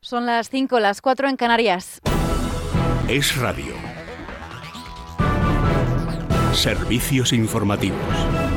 Son las 5, las 4 en Canarias. Es radio. Servicios informativos.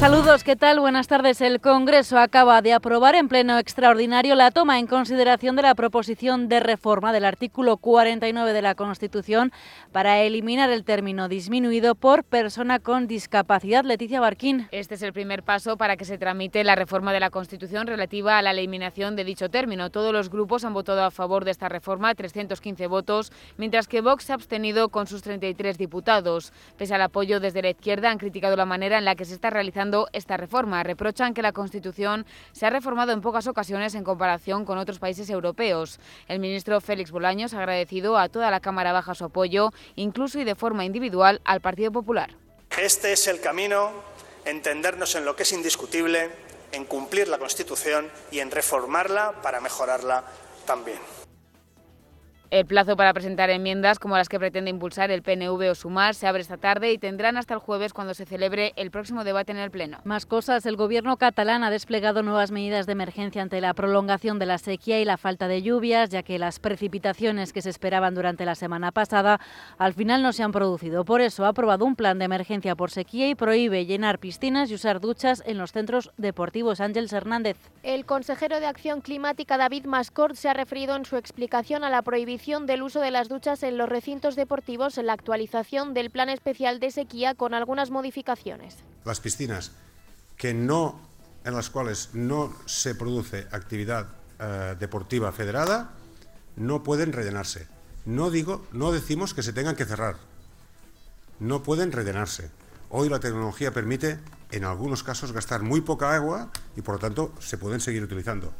Saludos, ¿qué tal? Buenas tardes. El Congreso acaba de aprobar en pleno extraordinario la toma en consideración de la proposición de reforma del artículo 49 de la Constitución para eliminar el término disminuido por persona con discapacidad. Leticia Barquín. Este es el primer paso para que se tramite la reforma de la Constitución relativa a la eliminación de dicho término. Todos los grupos han votado a favor de esta reforma, 315 votos, mientras que Vox se ha abstenido con sus 33 diputados. Pese al apoyo desde la izquierda, han criticado la manera en la que se está realizando esta reforma. Reprochan que la Constitución se ha reformado en pocas ocasiones en comparación con otros países europeos. El ministro Félix Bolaños ha agradecido a toda la Cámara Baja su apoyo, incluso y de forma individual, al Partido Popular. Este es el camino, entendernos en lo que es indiscutible, en cumplir la Constitución y en reformarla para mejorarla también. El plazo para presentar enmiendas como las que pretende impulsar el PNV o Sumar se abre esta tarde y tendrán hasta el jueves cuando se celebre el próximo debate en el Pleno. Más cosas. El gobierno catalán ha desplegado nuevas medidas de emergencia ante la prolongación de la sequía y la falta de lluvias, ya que las precipitaciones que se esperaban durante la semana pasada al final no se han producido. Por eso ha aprobado un plan de emergencia por sequía y prohíbe llenar piscinas y usar duchas en los centros deportivos. Ángeles Hernández. El consejero de Acción Climática David Mascort se ha referido en su explicación a la prohibición del uso de las duchas en los recintos deportivos en la actualización del plan especial de sequía con algunas modificaciones. Las piscinas que no en las cuales no se produce actividad eh, deportiva federada no pueden rellenarse. No digo, no decimos que se tengan que cerrar. No pueden rellenarse. Hoy la tecnología permite en algunos casos gastar muy poca agua y por lo tanto se pueden seguir utilizando.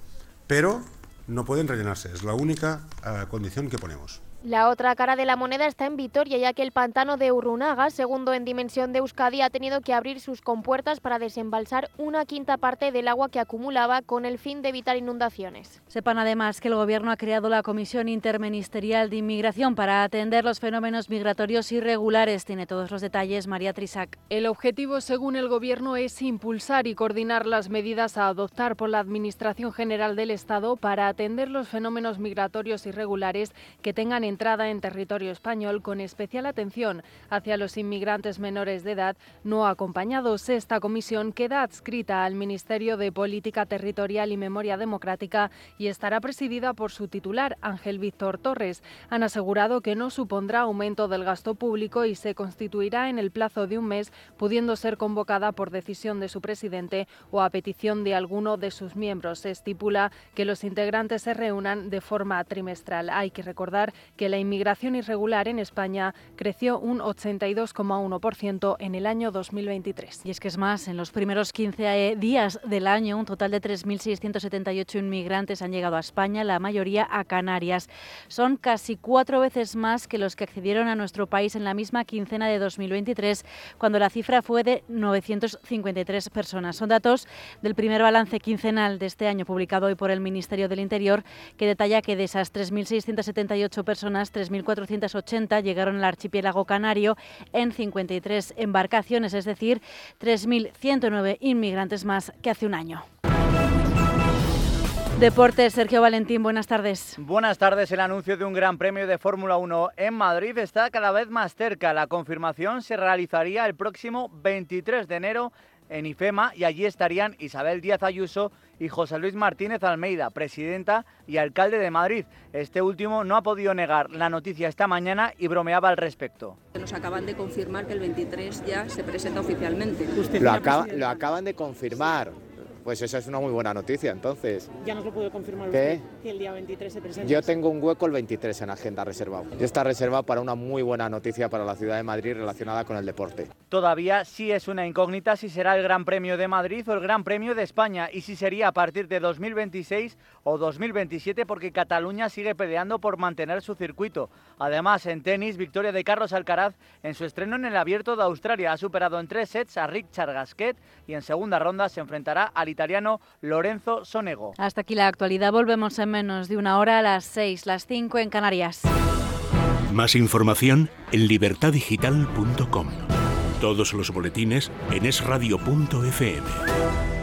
Pero no pueden rellenarse. Es la única uh, condición que ponemos. La otra cara de la moneda está en Vitoria, ya que el pantano de Urrunaga, segundo en dimensión de Euskadi, ha tenido que abrir sus compuertas para desembalsar una quinta parte del agua que acumulaba con el fin de evitar inundaciones. Sepan además que el Gobierno ha creado la Comisión Interministerial de Inmigración para atender los fenómenos migratorios irregulares. Tiene todos los detalles María Trisac. El objetivo, según el Gobierno, es impulsar y coordinar las medidas a adoptar por la Administración General del Estado para atender los fenómenos migratorios irregulares que tengan entrada en territorio español con especial atención hacia los inmigrantes menores de edad no acompañados. Esta comisión queda adscrita al Ministerio de Política Territorial y Memoria Democrática y estará presidida por su titular, Ángel Víctor Torres. Han asegurado que no supondrá aumento del gasto público y se constituirá en el plazo de un mes, pudiendo ser convocada por decisión de su presidente o a petición de alguno de sus miembros. Se estipula que los integrantes se reúnan de forma trimestral. Hay que recordar que la inmigración irregular en España creció un 82,1% en el año 2023. Y es que es más, en los primeros 15 eh, días del año, un total de 3.678 inmigrantes han llegado a España, la mayoría a Canarias. Son casi cuatro veces más que los que accedieron a nuestro país en la misma quincena de 2023, cuando la cifra fue de 953 personas. Son datos del primer balance quincenal de este año publicado hoy por el Ministerio del Interior, que detalla que de esas 3.678 personas, 3.480 llegaron al archipiélago canario en 53 embarcaciones, es decir, 3.109 inmigrantes más que hace un año. Deportes, Sergio Valentín, buenas tardes. Buenas tardes. El anuncio de un gran premio de Fórmula 1 en Madrid está cada vez más cerca. La confirmación se realizaría el próximo 23 de enero en IFEMA y allí estarían Isabel Díaz Ayuso y José Luis Martínez Almeida, presidenta y alcalde de Madrid. Este último no ha podido negar la noticia esta mañana y bromeaba al respecto. Nos acaban de confirmar que el 23 ya se presenta oficialmente. Lo, acaba, lo acaban de confirmar. Pues esa es una muy buena noticia, entonces. Ya nos lo puede confirmar ¿Qué? usted que el día 23 se presenta. Yo tengo un hueco el 23 en agenda reservado. Y está reservado para una muy buena noticia para la ciudad de Madrid relacionada con el deporte. Todavía sí es una incógnita si será el Gran Premio de Madrid o el Gran Premio de España y si sería a partir de 2026 o 2027 porque Cataluña sigue peleando por mantener su circuito. Además, en tenis, victoria de Carlos Alcaraz en su estreno en el Abierto de Australia. Ha superado en tres sets a Richard Gasquet y en segunda ronda se enfrentará al italiano Lorenzo Sonego. Hasta aquí la actualidad. Volvemos en menos de una hora a las 6, las 5 en Canarias. Más información en libertadigital.com. Todos los boletines en esradio.fm.